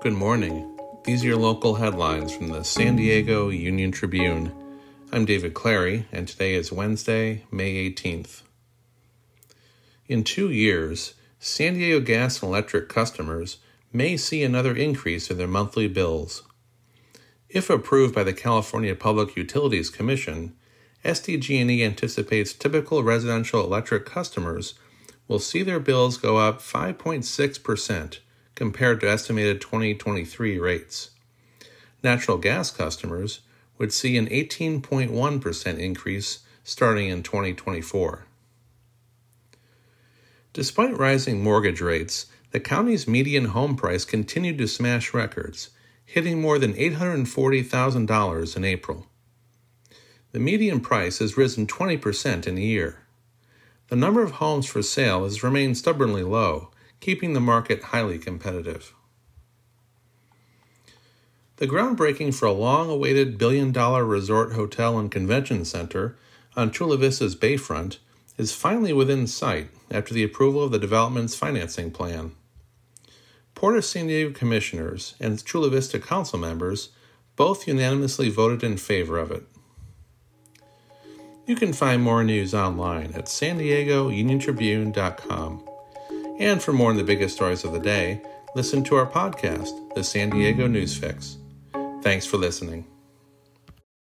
Good morning. These are your local headlines from the San Diego Union Tribune. I'm David Clary, and today is Wednesday, May 18th. In two years, San Diego Gas and Electric customers may see another increase in their monthly bills. If approved by the California Public Utilities Commission, SDG&E anticipates typical residential electric customers will see their bills go up 5.6% compared to estimated 2023 rates. Natural gas customers would see an 18.1% increase starting in 2024. Despite rising mortgage rates, the county's median home price continued to smash records, hitting more than $840,000 in April. The median price has risen 20% in a year. The number of homes for sale has remained stubbornly low, keeping the market highly competitive. The groundbreaking for a long awaited billion dollar resort hotel and convention center on Chula Vista's bayfront is finally within sight after the approval of the development's financing plan. Port of San Diego commissioners and Chula Vista council members both unanimously voted in favor of it. You can find more news online at san diego uniontribune.com. And for more on the biggest stories of the day, listen to our podcast, The San Diego News Fix. Thanks for listening.